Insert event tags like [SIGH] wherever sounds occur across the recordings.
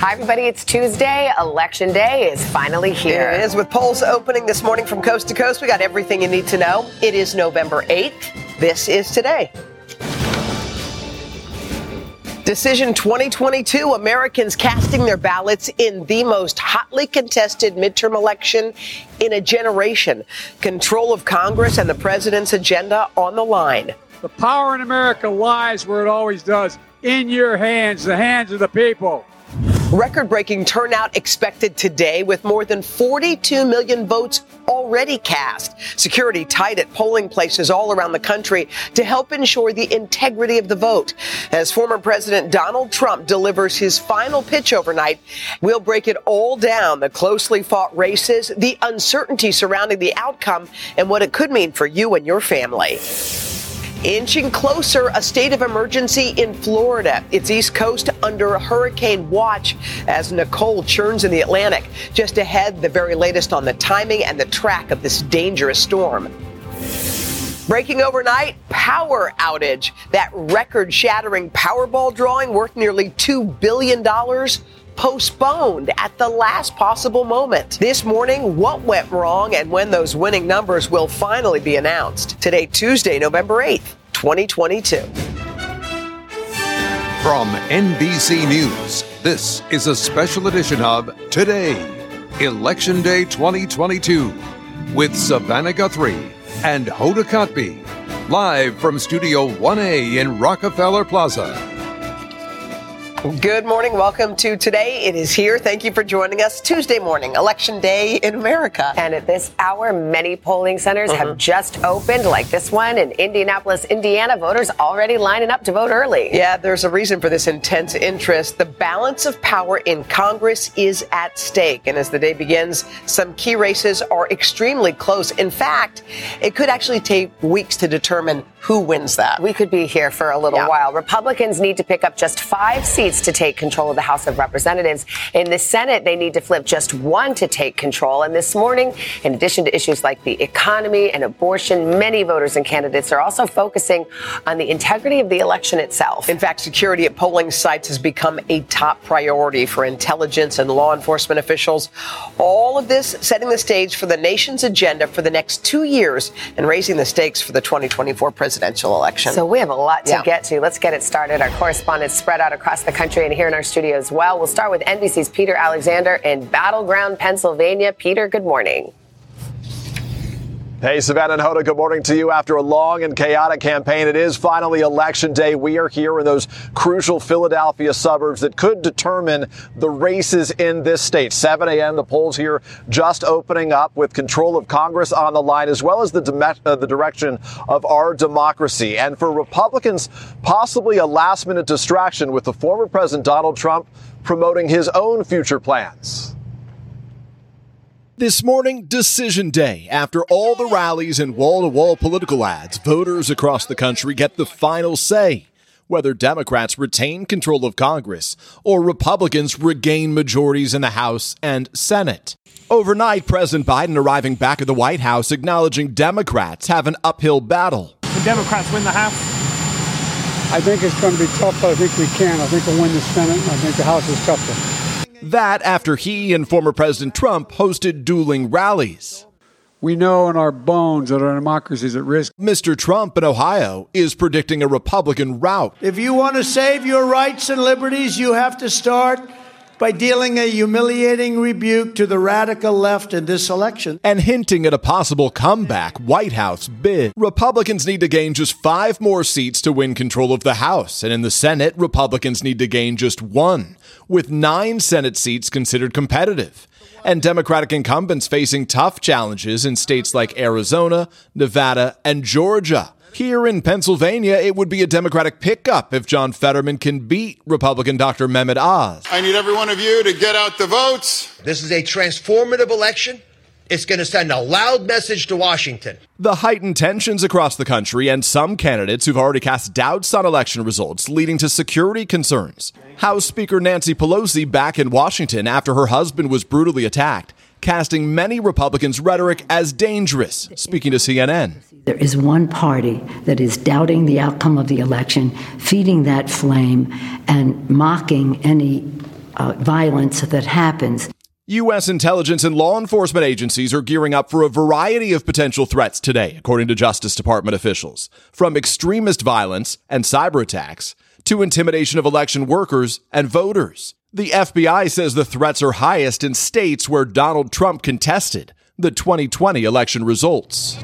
Hi, everybody. It's Tuesday. Election day is finally here. It is with polls opening this morning from coast to coast. We got everything you need to know. It is November 8th. This is today. Decision 2022 Americans casting their ballots in the most hotly contested midterm election in a generation. Control of Congress and the president's agenda on the line. The power in America lies where it always does in your hands, the hands of the people. Record breaking turnout expected today with more than 42 million votes already cast. Security tight at polling places all around the country to help ensure the integrity of the vote. As former President Donald Trump delivers his final pitch overnight, we'll break it all down the closely fought races, the uncertainty surrounding the outcome, and what it could mean for you and your family. Inching closer, a state of emergency in Florida. Its east coast under a hurricane watch as Nicole churns in the Atlantic. Just ahead, the very latest on the timing and the track of this dangerous storm. Breaking overnight, power outage. That record shattering Powerball drawing worth nearly $2 billion postponed at the last possible moment. This morning, what went wrong and when those winning numbers will finally be announced. Today, Tuesday, November 8th, 2022. From NBC News, this is a special edition of Today, Election Day 2022, with Savannah Guthrie and Hoda Kotb, live from Studio 1A in Rockefeller Plaza. Good morning. Welcome to today. It is here. Thank you for joining us. Tuesday morning, election day in America. And at this hour, many polling centers mm-hmm. have just opened, like this one in Indianapolis, Indiana. Voters already lining up to vote early. Yeah, there's a reason for this intense interest. The balance of power in Congress is at stake. And as the day begins, some key races are extremely close. In fact, it could actually take weeks to determine who wins that. We could be here for a little yeah. while. Republicans need to pick up just five seats to take control of the House of Representatives. In the Senate, they need to flip just one to take control. And this morning, in addition to issues like the economy and abortion, many voters and candidates are also focusing on the integrity of the election itself. In fact, security at polling sites has become a top priority for intelligence and law enforcement officials. All of this setting the stage for the nation's agenda for the next two years and raising the stakes for the 2024 presidential presidential election. So we have a lot to yeah. get to. Let's get it started. Our correspondents spread out across the country and here in our studio as well. We'll start with NBC's Peter Alexander in Battleground, Pennsylvania. Peter, good morning. Hey, Savannah and Hoda, good morning to you. After a long and chaotic campaign, it is finally election day. We are here in those crucial Philadelphia suburbs that could determine the races in this state. 7 a.m., the polls here just opening up with control of Congress on the line, as well as the, uh, the direction of our democracy. And for Republicans, possibly a last minute distraction with the former President Donald Trump promoting his own future plans. This morning, decision day. After all the rallies and wall to wall political ads, voters across the country get the final say whether Democrats retain control of Congress or Republicans regain majorities in the House and Senate. Overnight, President Biden arriving back at the White House acknowledging Democrats have an uphill battle. The Democrats win the House? I think it's going to be tough, but I think we can. I think we'll win the Senate, and I think the House is tougher. That after he and former President Trump hosted dueling rallies. We know in our bones that our democracy is at risk. Mr. Trump in Ohio is predicting a Republican rout. If you want to save your rights and liberties, you have to start by dealing a humiliating rebuke to the radical left in this election. And hinting at a possible comeback White House bid. Republicans need to gain just five more seats to win control of the House. And in the Senate, Republicans need to gain just one, with nine Senate seats considered competitive. And Democratic incumbents facing tough challenges in states like Arizona, Nevada, and Georgia. Here in Pennsylvania, it would be a Democratic pickup if John Fetterman can beat Republican Dr. Mehmet Oz. I need every one of you to get out the votes. This is a transformative election. It's going to send a loud message to Washington. The heightened tensions across the country and some candidates who've already cast doubts on election results, leading to security concerns. House Speaker Nancy Pelosi back in Washington after her husband was brutally attacked casting many Republicans' rhetoric as dangerous, speaking to CNN. There is one party that is doubting the outcome of the election, feeding that flame, and mocking any uh, violence that happens. U.S. intelligence and law enforcement agencies are gearing up for a variety of potential threats today, according to Justice Department officials, from extremist violence and cyber attacks to intimidation of election workers and voters. The FBI says the threats are highest in states where Donald Trump contested the 2020 election results.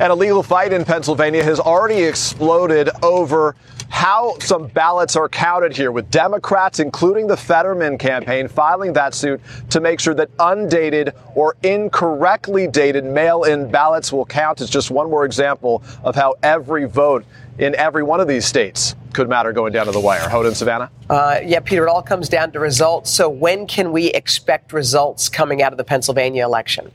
And a legal fight in Pennsylvania has already exploded over how some ballots are counted here, with Democrats, including the Fetterman campaign, filing that suit to make sure that undated or incorrectly dated mail in ballots will count. It's just one more example of how every vote in every one of these states could matter going down to the wire. Hoda and Savannah? Uh, yeah, Peter, it all comes down to results. So when can we expect results coming out of the Pennsylvania election?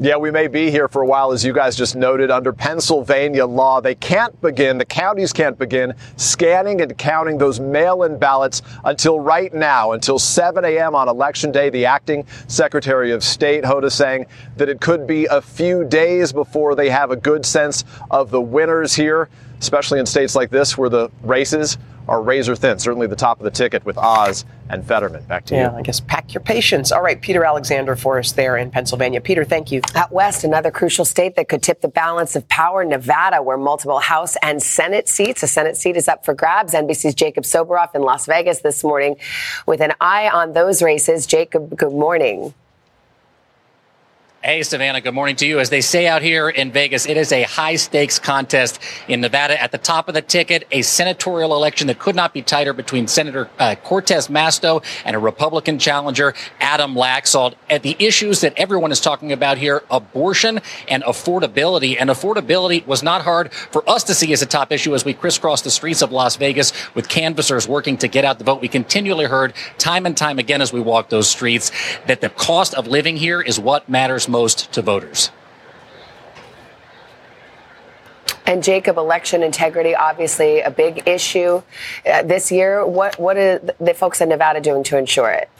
Yeah, we may be here for a while, as you guys just noted. Under Pennsylvania law, they can't begin, the counties can't begin scanning and counting those mail in ballots until right now, until 7 a.m. on Election Day. The acting Secretary of State, Hoda, saying that it could be a few days before they have a good sense of the winners here, especially in states like this where the races are razor thin. Certainly the top of the ticket with Oz and Fetterman. Back to yeah, you. Yeah, I guess pack your patience. All right, Peter Alexander for us there in Pennsylvania. Peter, thank you. Out west, another crucial state that could tip the balance of power, Nevada, where multiple House and Senate seats, a Senate seat is up for grabs. NBC's Jacob Soboroff in Las Vegas this morning with an eye on those races. Jacob, good morning. Hey, Savannah, good morning to you. As they say out here in Vegas, it is a high stakes contest in Nevada. At the top of the ticket, a senatorial election that could not be tighter between Senator uh, Cortez Masto and a Republican challenger, Adam Laxalt. At the issues that everyone is talking about here, abortion and affordability. And affordability was not hard for us to see as a top issue as we crisscrossed the streets of Las Vegas with canvassers working to get out the vote. We continually heard time and time again as we walked those streets that the cost of living here is what matters most to voters. And Jacob, election integrity, obviously a big issue uh, this year. What what are the folks in Nevada doing to ensure it?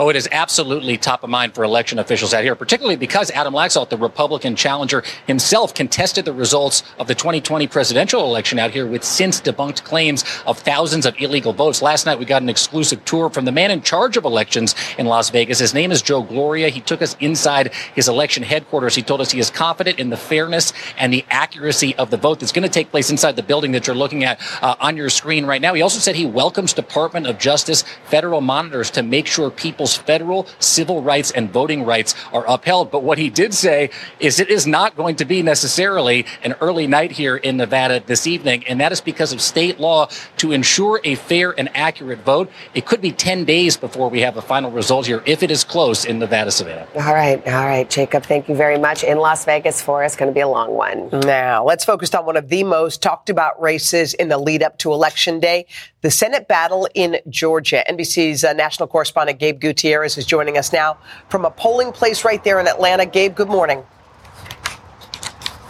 Oh, it is absolutely top of mind for election officials out here, particularly because Adam Laxalt, the Republican challenger himself, contested the results of the 2020 presidential election out here with since debunked claims of thousands of illegal votes. Last night, we got an exclusive tour from the man in charge of elections in Las Vegas. His name is Joe Gloria. He took us inside his election headquarters. He told us he is confident in the fairness and the accuracy of the vote that's going to take place inside the building that you're looking at uh, on your screen right now. He also said he welcomes Department of Justice federal monitors to make sure people's federal civil rights and voting rights are upheld. But what he did say is it is not going to be necessarily an early night here in Nevada this evening. And that is because of state law to ensure a fair and accurate vote. It could be 10 days before we have a final result here if it is close in Nevada, Savannah. All right, all right, Jacob, thank you very much. In Las Vegas for us, going to be a long one. Now, let's focus on one of the most talked about races in the lead up to Election Day the Senate battle in Georgia. NBC's uh, national correspondent Gabe Gutierrez is joining us now from a polling place right there in Atlanta. Gabe, good morning.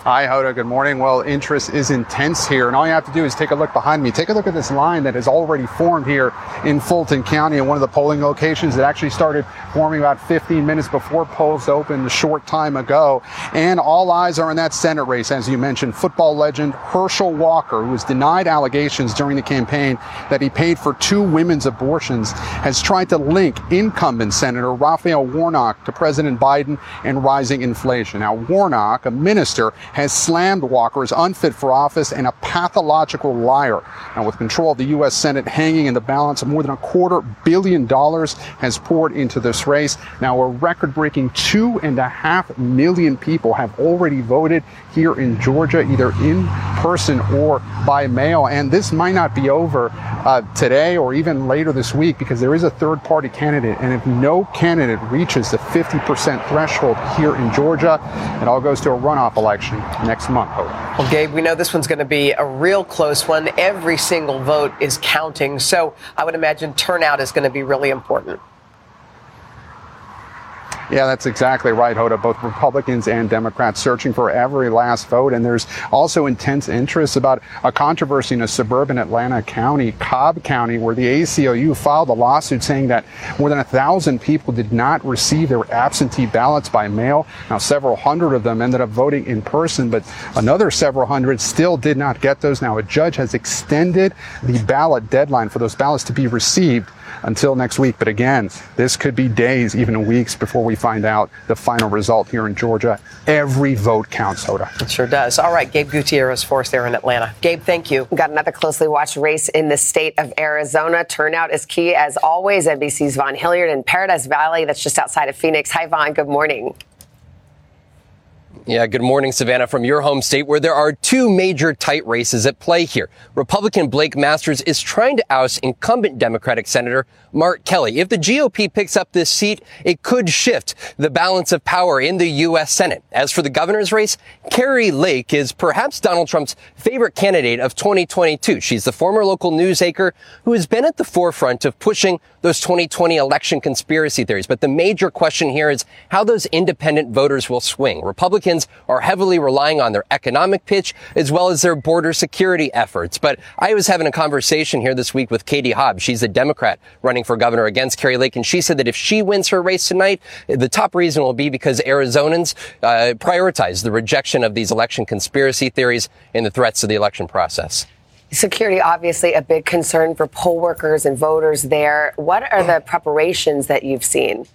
Hi, Hoda. Good morning. Well, interest is intense here, and all you have to do is take a look behind me. Take a look at this line that has already formed here in Fulton County, and one of the polling locations that actually started forming about 15 minutes before polls opened a short time ago. And all eyes are in that Senate race, as you mentioned. Football legend Herschel Walker, who was denied allegations during the campaign that he paid for two women's abortions, has tried to link incumbent Senator Raphael Warnock to President Biden and rising inflation. Now, Warnock, a minister, has slammed Walker as unfit for office and a pathological liar. Now, with control of the U.S. Senate hanging in the balance, more than a quarter billion dollars has poured into this race. Now, a record breaking two and a half million people have already voted here in Georgia, either in person or by mail. And this might not be over uh, today or even later this week because there is a third party candidate. And if no candidate reaches the 50% threshold here in Georgia, it all goes to a runoff election next month. Well, Gabe, we know this one's going to be a real close one. Every single vote is counting. So I would imagine turnout is going to be really important. Yeah, that's exactly right, Hoda. Both Republicans and Democrats searching for every last vote. And there's also intense interest about a controversy in a suburban Atlanta county, Cobb County, where the ACLU filed a lawsuit saying that more than a thousand people did not receive their absentee ballots by mail. Now, several hundred of them ended up voting in person, but another several hundred still did not get those. Now, a judge has extended the ballot deadline for those ballots to be received until next week. But again, this could be days, even weeks before we find out the final result here in Georgia. Every vote counts, Hoda. It sure does. All right, Gabe Gutierrez for us there in Atlanta. Gabe, thank you. Got another closely watched race in the state of Arizona. Turnout is key as always. NBC's Vaughn Hilliard in Paradise Valley, that's just outside of Phoenix. Hi, Vaughn. Good morning. Yeah, good morning, Savannah, from your home state where there are two major tight races at play here. Republican Blake Masters is trying to oust incumbent Democratic Senator Mark Kelly. If the GOP picks up this seat, it could shift the balance of power in the U.S. Senate. As for the governor's race, Kari Lake is perhaps Donald Trump's favorite candidate of 2022. She's the former local news anchor who has been at the forefront of pushing those 2020 election conspiracy theories. But the major question here is how those independent voters will swing. Republicans are heavily relying on their economic pitch as well as their border security efforts. But I was having a conversation here this week with Katie Hobbs. She's a Democrat running for governor against Kari Lake. And she said that if she wins her race tonight, the top reason will be because Arizonans uh, prioritize the rejection of these election conspiracy theories and the threats to the election process. Security, obviously, a big concern for poll workers and voters there. What are the preparations that you've seen?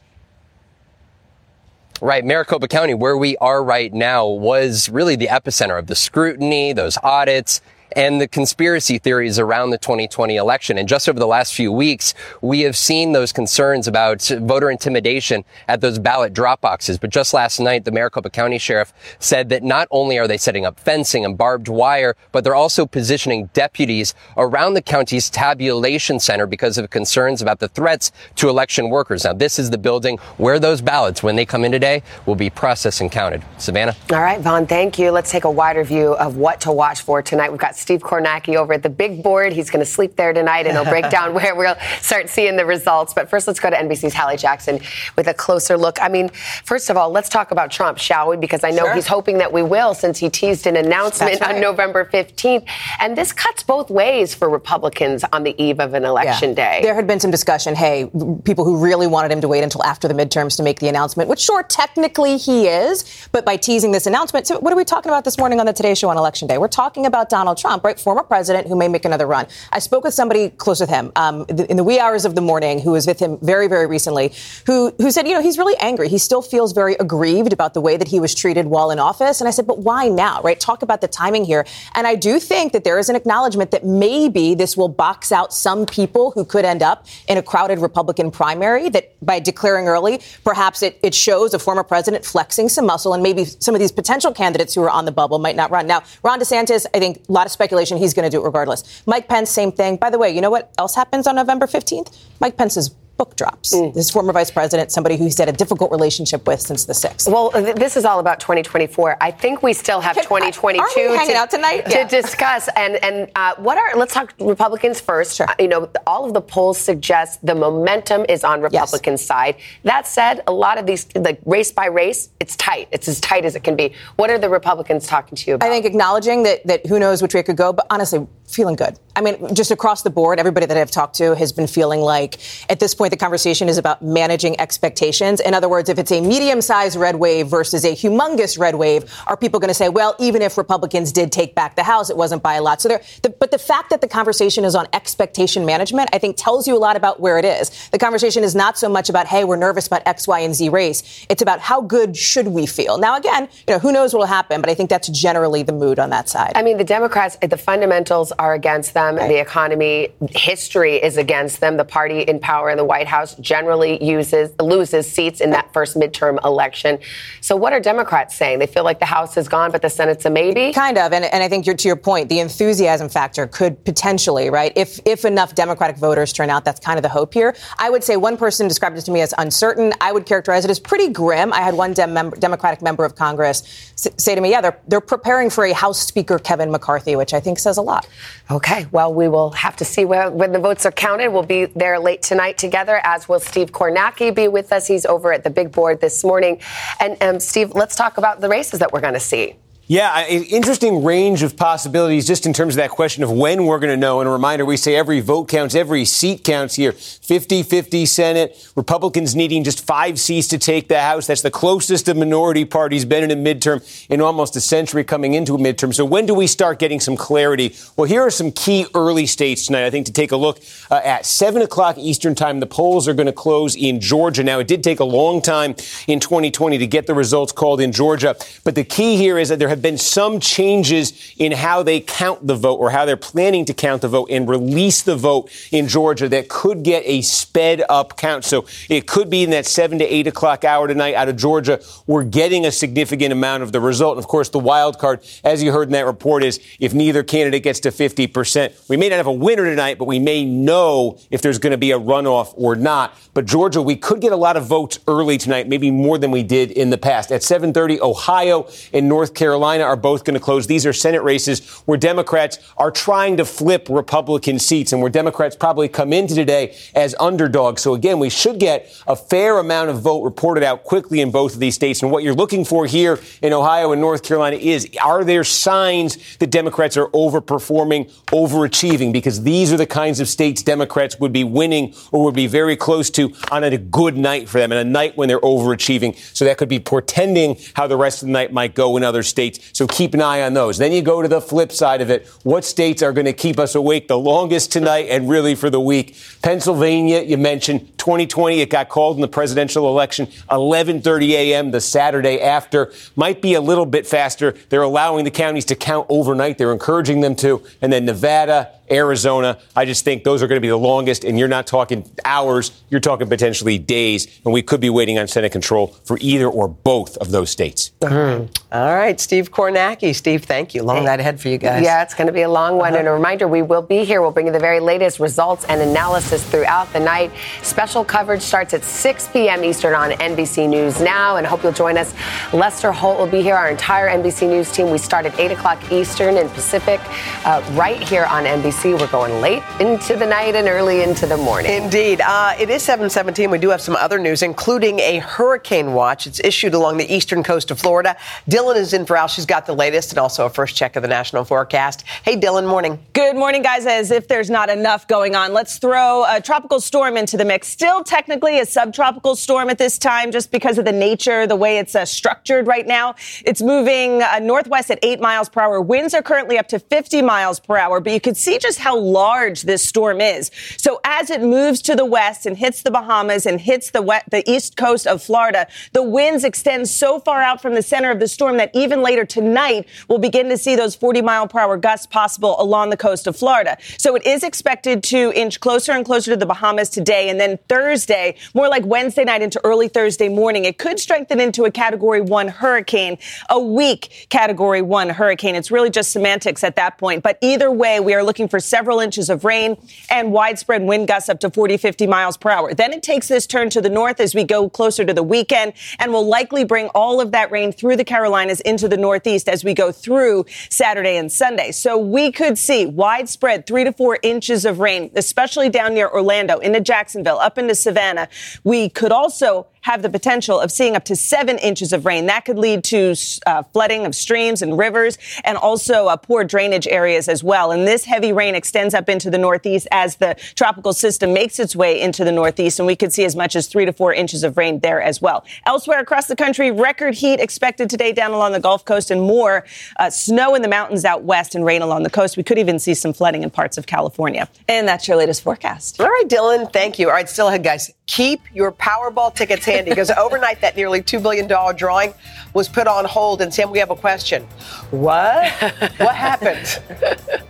Right. Maricopa County, where we are right now, was really the epicenter of the scrutiny, those audits, and the conspiracy theories around the 2020 election. And just over the last few weeks, we have seen those concerns about voter intimidation at those ballot drop boxes. But just last night, the Maricopa County Sheriff said that not only are they setting up fencing and barbed wire, but they're also positioning deputies around the county's tabulation center because of concerns about the threats to election workers. Now, this is the building where those ballots, when they come in today, will be processed and counted. Savannah? All right, Vaughn, thank you. Let's take a wider view of what to watch for tonight. We've got Steve Kornacki over at the big board. He's going to sleep there tonight and he'll break down [LAUGHS] where we'll start seeing the results. But first, let's go to NBC's Hallie Jackson with a closer look. I mean, first of all, let's talk about Trump, shall we? Because I know sure. he's hoping that we will since he teased an announcement right. on November 15th. And this cuts both ways for Republicans on the eve of an election yeah. day. There had been some discussion, hey, people who really wanted him to wait until after the midterms to make the announcement, which sure, technically he is, but by teasing this announcement. So what are we talking about this morning on the Today Show on Election Day? We're talking about Donald Trump, right? Former president who may make another run. I spoke with somebody close with him um, in the wee hours of the morning who was with him very, very recently, who, who said, you know, he's really angry. He still feels very aggrieved about the way that he was treated while in office. And I said, but why now, right? Talk about the timing here. And I do think that there is an acknowledgement that maybe this will box out some people who could end up in a crowded Republican primary, that by declaring early, perhaps it, it shows a former president flexing some muscle and maybe some of these potential candidates who are on the bubble might not run. Now, Ron DeSantis, I think a lot of he's going to do it regardless. Mike Pence, same thing. By the way, you know what else happens on November 15th? Mike Pence's book drops. Mm. This former vice president, somebody who he's had a difficult relationship with since the 6th. Well, th- this is all about 2024. I think we still have Can, 2022 are hanging to, out tonight? to yeah. discuss. And and uh, what are let's talk Republicans first. Sure. Uh, you know, all of the polls suggest the momentum is on Republican yes. side. That said, a lot of these like race by race, it's tight. It's as tight as it can be. What are the Republicans talking to you about? I think acknowledging that that who knows which way it could go, but honestly, feeling good. I mean, just across the board, everybody that I've talked to has been feeling like at this point the conversation is about managing expectations. In other words, if it's a medium sized red wave versus a humongous red wave, are people going to say, well, even if Republicans did take back the House, it wasn't by a lot? So there, the, but the fact that the conversation is on expectation management, I think tells you a lot about where it is. The conversation is not so much about, hey, we're nervous about X, Y, and Z race. It's about how good should we feel? Now, again, you know, who knows what will happen, but I think that's generally the mood on that side. I mean, the Democrats, the fundamentals are against them. Right. The economy, history is against them. The party in power in the White House generally uses loses seats in that first midterm election. So, what are Democrats saying? They feel like the House is gone, but the Senate's a maybe. Kind of, and, and I think you're to your point. The enthusiasm factor could potentially, right? If if enough Democratic voters turn out, that's kind of the hope here. I would say one person described it to me as uncertain. I would characterize it as pretty grim. I had one Dem- Democratic member of Congress say to me, "Yeah, they're they're preparing for a House Speaker Kevin McCarthy," which I think says a lot. Okay, well, we will have to see where, when the votes are counted. We'll be there late tonight together. as will Steve Kornacki be with us. He's over at the big board this morning. And um, Steve, let's talk about the races that we're going to see. Yeah, interesting range of possibilities just in terms of that question of when we're going to know. And a reminder, we say every vote counts, every seat counts here. 50-50 Senate, Republicans needing just five seats to take the House. That's the closest a minority party's been in a midterm in almost a century coming into a midterm. So when do we start getting some clarity? Well, here are some key early states tonight, I think, to take a look uh, at. 7 o'clock Eastern time, the polls are going to close in Georgia. Now, it did take a long time in 2020 to get the results called in Georgia. But the key here is that there have been some changes in how they count the vote or how they're planning to count the vote and release the vote in Georgia that could get a sped up count. So it could be in that seven to eight o'clock hour tonight out of Georgia. We're getting a significant amount of the result. And of course, the wild card, as you heard in that report, is if neither candidate gets to 50%, we may not have a winner tonight, but we may know if there's going to be a runoff or not. But Georgia, we could get a lot of votes early tonight, maybe more than we did in the past. At 7:30, Ohio and North Carolina are both going to close. These are Senate races where Democrats are trying to flip Republican seats and where Democrats probably come into today as underdogs. So again, we should get a fair amount of vote reported out quickly in both of these states. And what you're looking for here in Ohio and North Carolina is are there signs that Democrats are overperforming, overachieving? Because these are the kinds of states Democrats would be winning or would be very close to on a good night for them and a night when they're overachieving. So that could be portending how the rest of the night might go in other states. So keep an eye on those. Then you go to the flip side of it. What states are going to keep us awake the longest tonight and really for the week? Pennsylvania, you mentioned 2020. It got called in the presidential election 11:30 a.m. the Saturday after. Might be a little bit faster. They're allowing the counties to count overnight. They're encouraging them to. And then Nevada, Arizona. I just think those are going to be the longest, and you're not talking hours, you're talking potentially days, and we could be waiting on Senate control for either or both of those states. Mm-hmm. All right, Steve Kornacki. Steve, thank you. Long night ahead for you guys. Yeah, it's going to be a long one. Uh-huh. And a reminder, we will be here. We'll bring you the very latest results and analysis throughout the night. Special coverage starts at 6 p.m. Eastern on NBC News Now, and hope you'll join us. Lester Holt will be here, our entire NBC News team. We start at 8 o'clock Eastern and Pacific uh, right here on NBC. We're going late into the night and early into the morning. Indeed. Uh, it is 717. We do have some other news, including a hurricane watch. It's issued along the eastern coast of Florida. Dylan is in for Al. She's got the latest and also a first check of the national forecast. Hey, Dylan, morning. Good morning, guys. As if there's not enough going on, let's throw a tropical storm into the mix. Still technically a subtropical storm at this time, just because of the nature, the way it's uh, structured right now. It's moving uh, northwest at 8 miles per hour. Winds are currently up to 50 miles per hour, but you can see just how large this storm is. So as it moves to the west and hits the Bahamas and hits the west, the east coast of Florida, the winds extend so far out from the center of the storm that even later tonight, we'll begin to see those 40 mile per hour gusts possible along the coast of Florida. So it is expected to inch closer and closer to the Bahamas today. And then Thursday, more like Wednesday night into early Thursday morning, it could strengthen into a category one hurricane, a weak category one hurricane. It's really just semantics at that point. But either way, we are looking for several inches of rain and widespread wind gusts up to 40, 50 miles per hour. Then it takes this turn to the north as we go closer to the weekend and will likely bring all of that rain through the Carolinas into the northeast as we go through Saturday and Sunday. So we could see widespread three to four inches of rain, especially down near Orlando, into Jacksonville, up into Savannah. We could also have the potential of seeing up to seven inches of rain. That could lead to uh, flooding of streams and rivers and also uh, poor drainage areas as well. And this heavy rain extends up into the northeast as the tropical system makes its way into the northeast. And we could see as much as three to four inches of rain there as well. Elsewhere across the country, record heat expected today down along the Gulf Coast and more uh, snow in the mountains out west and rain along the coast. We could even see some flooding in parts of California. And that's your latest forecast. All right, Dylan, thank you. All right, still ahead, guys. Keep your Powerball tickets because overnight that nearly $2 billion drawing was put on hold. And Sam, we have a question. What? what happened? [LAUGHS]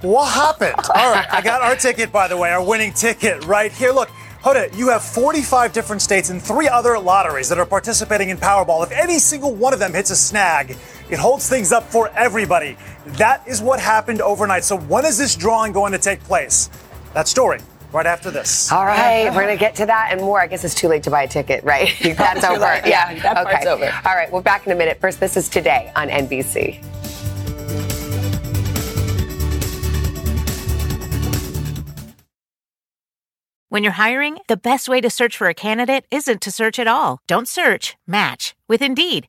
What happened? All right, I got our ticket, by the way, our winning ticket right here. Look, Hoda, you have 45 different states and three other lotteries that are participating in Powerball. If any single one of them hits a snag, it holds things up for everybody. That is what happened overnight. So, when is this drawing going to take place? That story right after this. All right, we're going to get to that and more. I guess it's too late to buy a ticket, right? [LAUGHS] That's over. Late. Yeah, yeah. that okay. part's over. All right, we're back in a minute. First, this is today on NBC. When you're hiring, the best way to search for a candidate isn't to search at all. Don't search, match with Indeed.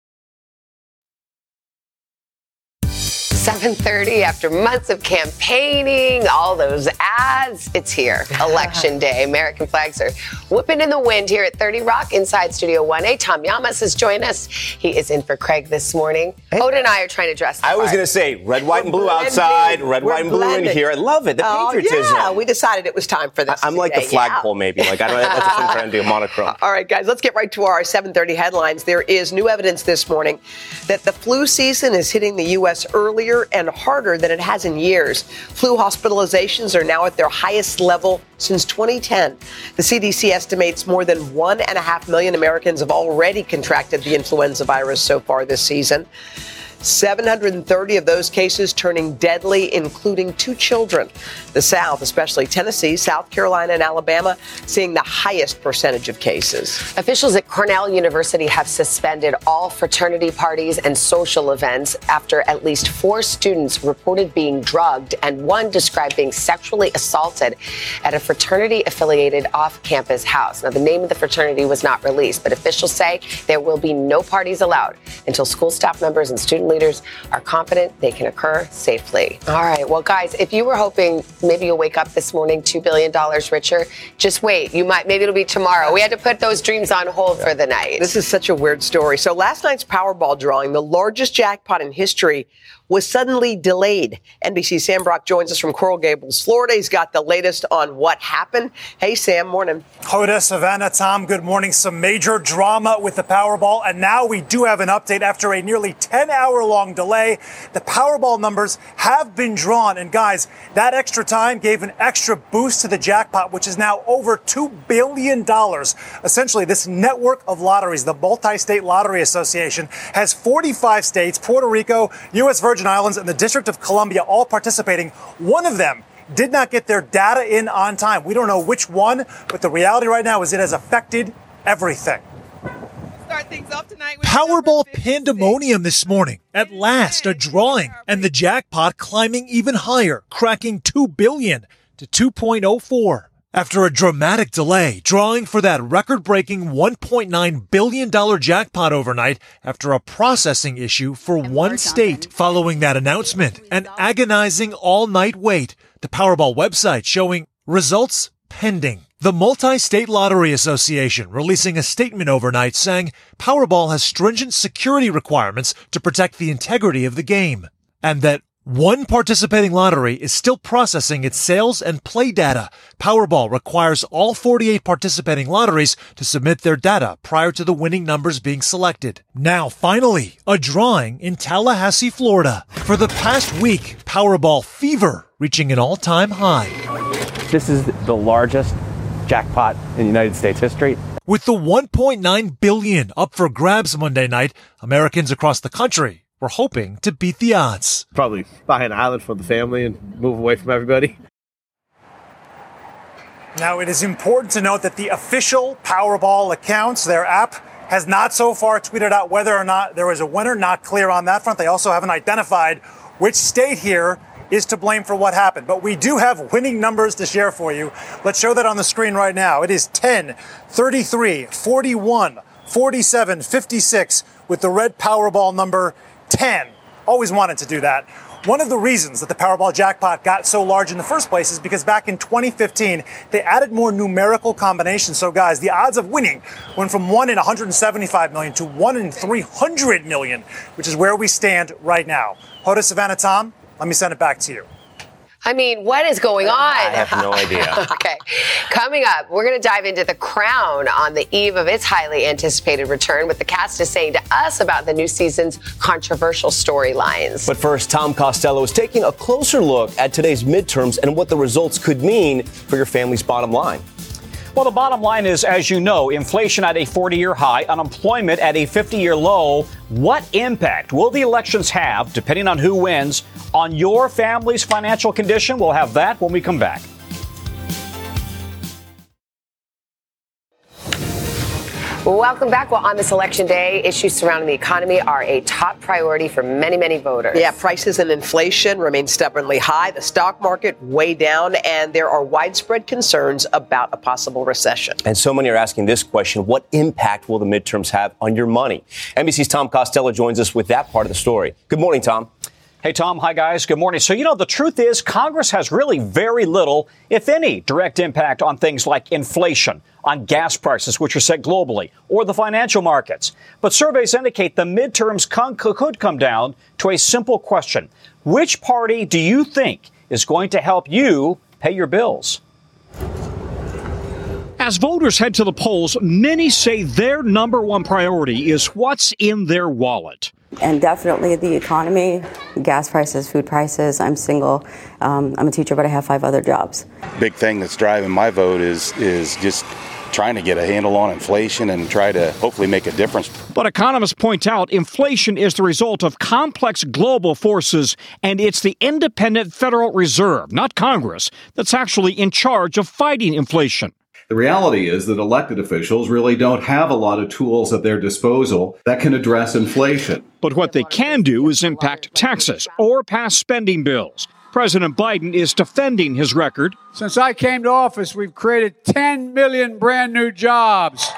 7:30 after months of campaigning, all those ads, it's here. [LAUGHS] Election day. American flags are whooping in the wind here at 30 Rock inside Studio 1A. Tom Llamas has joined us. He is in for Craig this morning. Hoda and I are trying to dress. the I was going to say red, white, and blue blending. outside, red, We're white, and blue in here. I love it. The Oh, patriotism. yeah, we decided it was time for this. I'm like the today. flagpole, maybe. Like I don't. That's just I'm trying to do a monochrome. [LAUGHS] All right, guys, let's get right to our 7:30 headlines. There is new evidence this morning that the flu season is hitting the U.S. earlier and harder than it has in years. Flu hospitalizations are now at their highest level since 2010. The CDC estimates more than one and a half million Americans have already contracted the influenza virus so far this season. 730 of those cases turning deadly, including two children. The South, especially Tennessee, South Carolina, and Alabama, seeing the highest percentage of cases. Officials at Cornell University have suspended all fraternity parties and social events after at least four students reported being drugged and one described being sexually assaulted at a fraternity affiliated off campus house. Now, the name of the fraternity was not released, but officials say there will be no parties allowed until school staff members and student leaders are confident they can occur safely. All right. Well, guys, if you were hoping maybe you'll wake up this morning $2 billion richer, just wait. You might, maybe it'll be tomorrow. We had to put those dreams on hold for the night. This is such a weird story. So last night's Powerball drawing, the largest jackpot in history, was suddenly delayed. NBC Sam Brock joins us from Coral Gables, Florida. He's got the latest on what happened. Hey, Sam, morning. Hoda, Savannah, Tom, good morning. Some major drama with the Powerball, and now we do have an update after a nearly 10 hour long delay. The Powerball numbers have been drawn, and guys, that extra time gave an extra boost to the jackpot, which is now over $2 billion. Essentially, this network of lotteries, the Multi State Lottery Association, has 45 states, Puerto Rico, U.S. Virgin Islands, and the District of Columbia all participating. One of them did not get their data in on time. We don't know which one, but the reality right now is it has affected everything. Powerball pandemonium this morning. At last, a drawing, and the jackpot climbing even higher, cracking 2 billion to 2.04. After a dramatic delay, drawing for that record-breaking $1.9 billion jackpot overnight after a processing issue for one state. Following that announcement, an agonizing all-night wait, the Powerball website showing results pending. The Multi-State Lottery Association releasing a statement overnight saying Powerball has stringent security requirements to protect the integrity of the game, and that one participating lottery is still processing its sales and play data. Powerball requires all 48 participating lotteries to submit their data prior to the winning numbers being selected. Now, finally, a drawing in Tallahassee, Florida. For the past week, Powerball fever reaching an all-time high. This is the largest jackpot in United States history. With the 1.9 billion up for grabs Monday night, Americans across the country were hoping to beat the odds. Probably buy an island for the family and move away from everybody. Now, it is important to note that the official Powerball accounts, their app, has not so far tweeted out whether or not there is a winner. Not clear on that front. They also haven't identified which state here is to blame for what happened. But we do have winning numbers to share for you. Let's show that on the screen right now. It is 10, 33, 41, 47, 56 with the red Powerball number 10. Always wanted to do that. One of the reasons that the Powerball jackpot got so large in the first place is because back in 2015, they added more numerical combinations. So, guys, the odds of winning went from 1 in 175 million to 1 in 300 million, which is where we stand right now. Hoda Savannah Tom, let me send it back to you. I mean, what is going on? I have no [LAUGHS] idea. okay. Coming up, we're going to dive into The Crown on the eve of its highly anticipated return, with the cast is saying to us about the new season's controversial storylines. But first, Tom Costello is taking a closer look at today's midterms and what the results could mean for your family's bottom line. Well, the bottom line is, as you know, inflation at a 40 year high, unemployment at a 50 year low. What impact will the elections have, depending on who wins, on your family's financial condition? We'll have that when we come back. Welcome back. Well, on this election day, issues surrounding the economy are a top priority for many, many voters. Yeah, prices and inflation remain stubbornly high, the stock market way down, and there are widespread concerns about a possible recession. And so many are asking this question what impact will the midterms have on your money? NBC's Tom Costello joins us with that part of the story. Good morning, Tom. Hey, Tom. Hi, guys. Good morning. So, you know, the truth is, Congress has really very little, if any, direct impact on things like inflation, on gas prices, which are set globally, or the financial markets. But surveys indicate the midterms con- could come down to a simple question Which party do you think is going to help you pay your bills? As voters head to the polls, many say their number one priority is what's in their wallet and definitely the economy, gas prices, food prices. I'm single. Um, I'm a teacher, but I have five other jobs. Big thing that's driving my vote is is just trying to get a handle on inflation and try to hopefully make a difference. But economists point out inflation is the result of complex global forces, and it's the independent Federal Reserve, not Congress, that's actually in charge of fighting inflation. The reality is that elected officials really don't have a lot of tools at their disposal that can address inflation. But what they can do is impact taxes or pass spending bills. President Biden is defending his record. Since I came to office, we've created 10 million brand new jobs.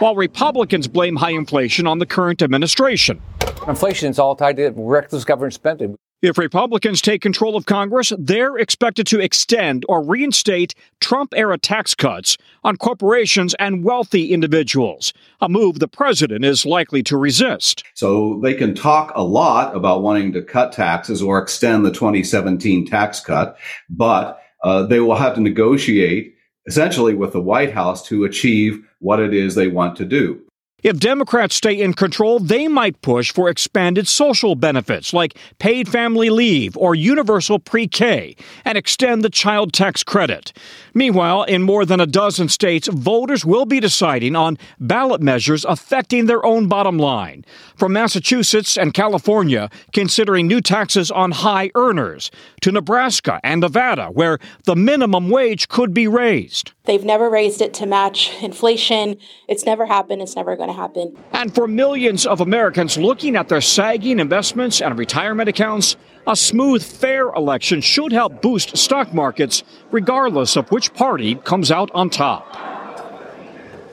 While Republicans blame high inflation on the current administration. Inflation is all tied to reckless government spending. If Republicans take control of Congress, they're expected to extend or reinstate Trump era tax cuts on corporations and wealthy individuals, a move the president is likely to resist. So they can talk a lot about wanting to cut taxes or extend the 2017 tax cut, but uh, they will have to negotiate essentially with the White House to achieve what it is they want to do. If Democrats stay in control, they might push for expanded social benefits like paid family leave or universal pre K and extend the child tax credit. Meanwhile, in more than a dozen states, voters will be deciding on ballot measures affecting their own bottom line. From Massachusetts and California, considering new taxes on high earners, to Nebraska and Nevada, where the minimum wage could be raised. They've never raised it to match inflation. It's never happened. It's never going to happen. And for millions of Americans looking at their sagging investments and retirement accounts, a smooth, fair election should help boost stock markets, regardless of which party comes out on top.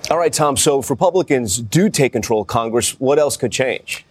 All right, Tom. So if Republicans do take control of Congress, what else could change?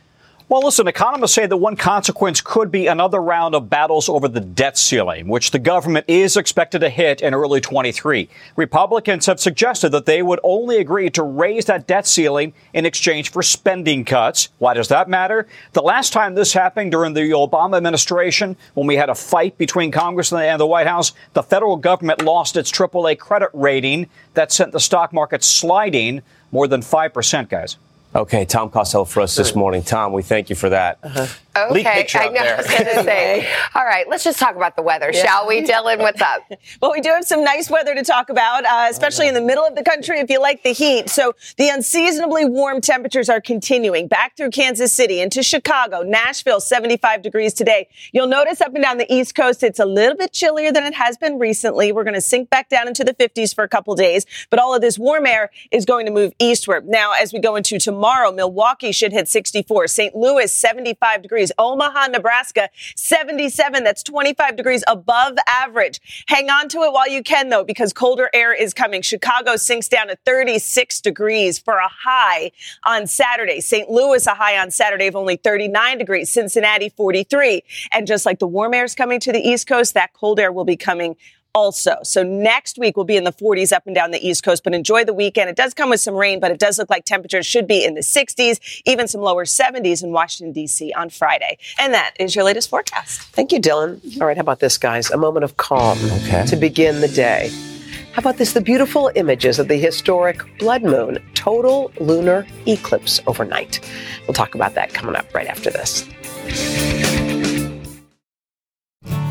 Well, listen, economists say that one consequence could be another round of battles over the debt ceiling, which the government is expected to hit in early 23. Republicans have suggested that they would only agree to raise that debt ceiling in exchange for spending cuts. Why does that matter? The last time this happened during the Obama administration, when we had a fight between Congress and the White House, the federal government lost its AAA credit rating that sent the stock market sliding more than 5%, guys. Okay, Tom Costello for us this morning. Tom, we thank you for that. Uh-huh. Okay, I know. I was going to say. [LAUGHS] All right, let's just talk about the weather, yeah. shall we, Dylan? What's up? [LAUGHS] well, we do have some nice weather to talk about, uh, especially in the middle of the country if you like the heat. So the unseasonably warm temperatures are continuing back through Kansas City into Chicago, Nashville, 75 degrees today. You'll notice up and down the East Coast, it's a little bit chillier than it has been recently. We're going to sink back down into the 50s for a couple days, but all of this warm air is going to move eastward. Now, as we go into tomorrow, Milwaukee should hit 64, St. Louis, 75 degrees. Degrees. Omaha, Nebraska, 77. That's 25 degrees above average. Hang on to it while you can, though, because colder air is coming. Chicago sinks down to 36 degrees for a high on Saturday. St. Louis, a high on Saturday of only 39 degrees. Cincinnati, 43. And just like the warm air is coming to the East Coast, that cold air will be coming also. So next week we'll be in the 40s up and down the East Coast, but enjoy the weekend. It does come with some rain, but it does look like temperatures should be in the 60s, even some lower 70s in Washington, D.C. on Friday. And that is your latest forecast. Thank you, Dylan. Mm-hmm. All right, how about this, guys? A moment of calm Okay. to begin the day. How about this? The beautiful images of the historic blood moon, total lunar eclipse overnight. We'll talk about that coming up right after this.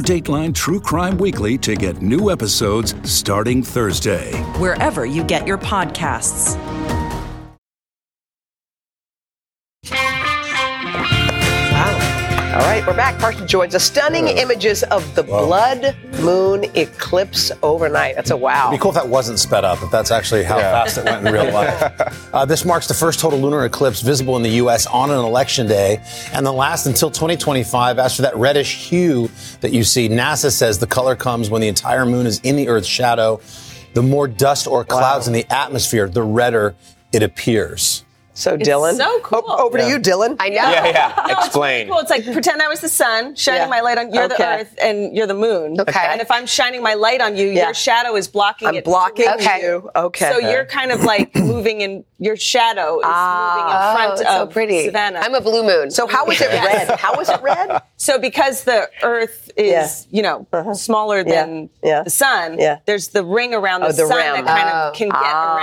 Dateline True Crime Weekly to get new episodes starting Thursday. wherever you get your podcasts. All right, we're back. Carson joins us. Stunning images of the blood moon eclipse overnight. That's a wow. It'd be cool if that wasn't sped up, if that's actually how Yeah. fast it went in real life. [LAUGHS] Uh, this marks the first total lunar eclipse visible in the U.S. on an election day, and the last until 2025. As for that reddish hue that you see, NASA says the color comes when the entire moon is in the Earth's shadow. The more dust or clouds in the atmosphere, the redder it appears. So, It's Dylan, so oh, cool. o- over to you, Dylan. I know. Yeah, yeah. No, [LAUGHS] it's Explain. really Cool. It's like pretend I was the sun, shining Yeah. my light on. You're Okay. the earth, and you're the moon. Okay. And if I'm shining my light on you, Yeah. your shadow is blocking I'm it. blocking to reach you. Okay. So you're kind of like moving in. Your shadow is moving in ah. front Oh, it's so of pretty. Savannah. I'm a blue moon. So how was it red? How was it red? [LAUGHS] So because the Earth is, you know, uh-huh. smaller than the sun, there's the ring around oh, the, Oh, the sun rim. that kind of oh. can get ah.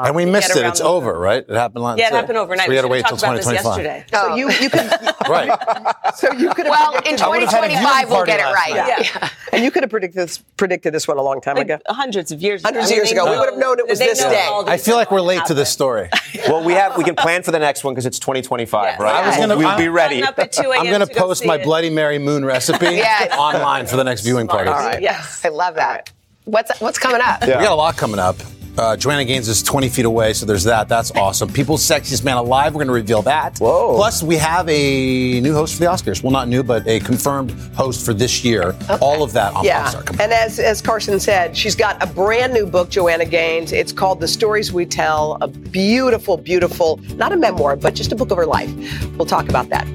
around. and we missed it. It's the- over, right? It happened last Yeah, it happened overnight. So we had to wait should've talked about this 2025. yesterday. So you you could [LAUGHS] Right. so you could Well, in predicted- I would've had a viewing 2025, we'll get it right. Yeah. and you could have predicted this, predicted this one a long time ago. Hundreds of years. Hundreds of years ago, we would have known it was this day. I feel like we're late to this story. Well, we have we can plan for the next one because it's 2025, right? I was gonna- we'll, I'm- be ready. Up at 2 I'm going to to go post my it. Bloody Mary moon recipe [LAUGHS] Yes. online for the next viewing party. All right. Yes. I love that. What's what's coming up? Yeah. We got a lot coming up. Uh, Joanna Gaines is 20 feet away, so there's that. That's awesome. People's Sexiest Man Alive, we're going to reveal that. Whoa. Plus, we have a new host for the Oscars. Well, not new, but a confirmed host for this year. All of that on Yeah, Pop Start. And as as Carson said, she's got a brand new book, Joanna Gaines. It's called The Stories We Tell. A beautiful, beautiful, not a memoir, but just a book of her life. We'll talk about that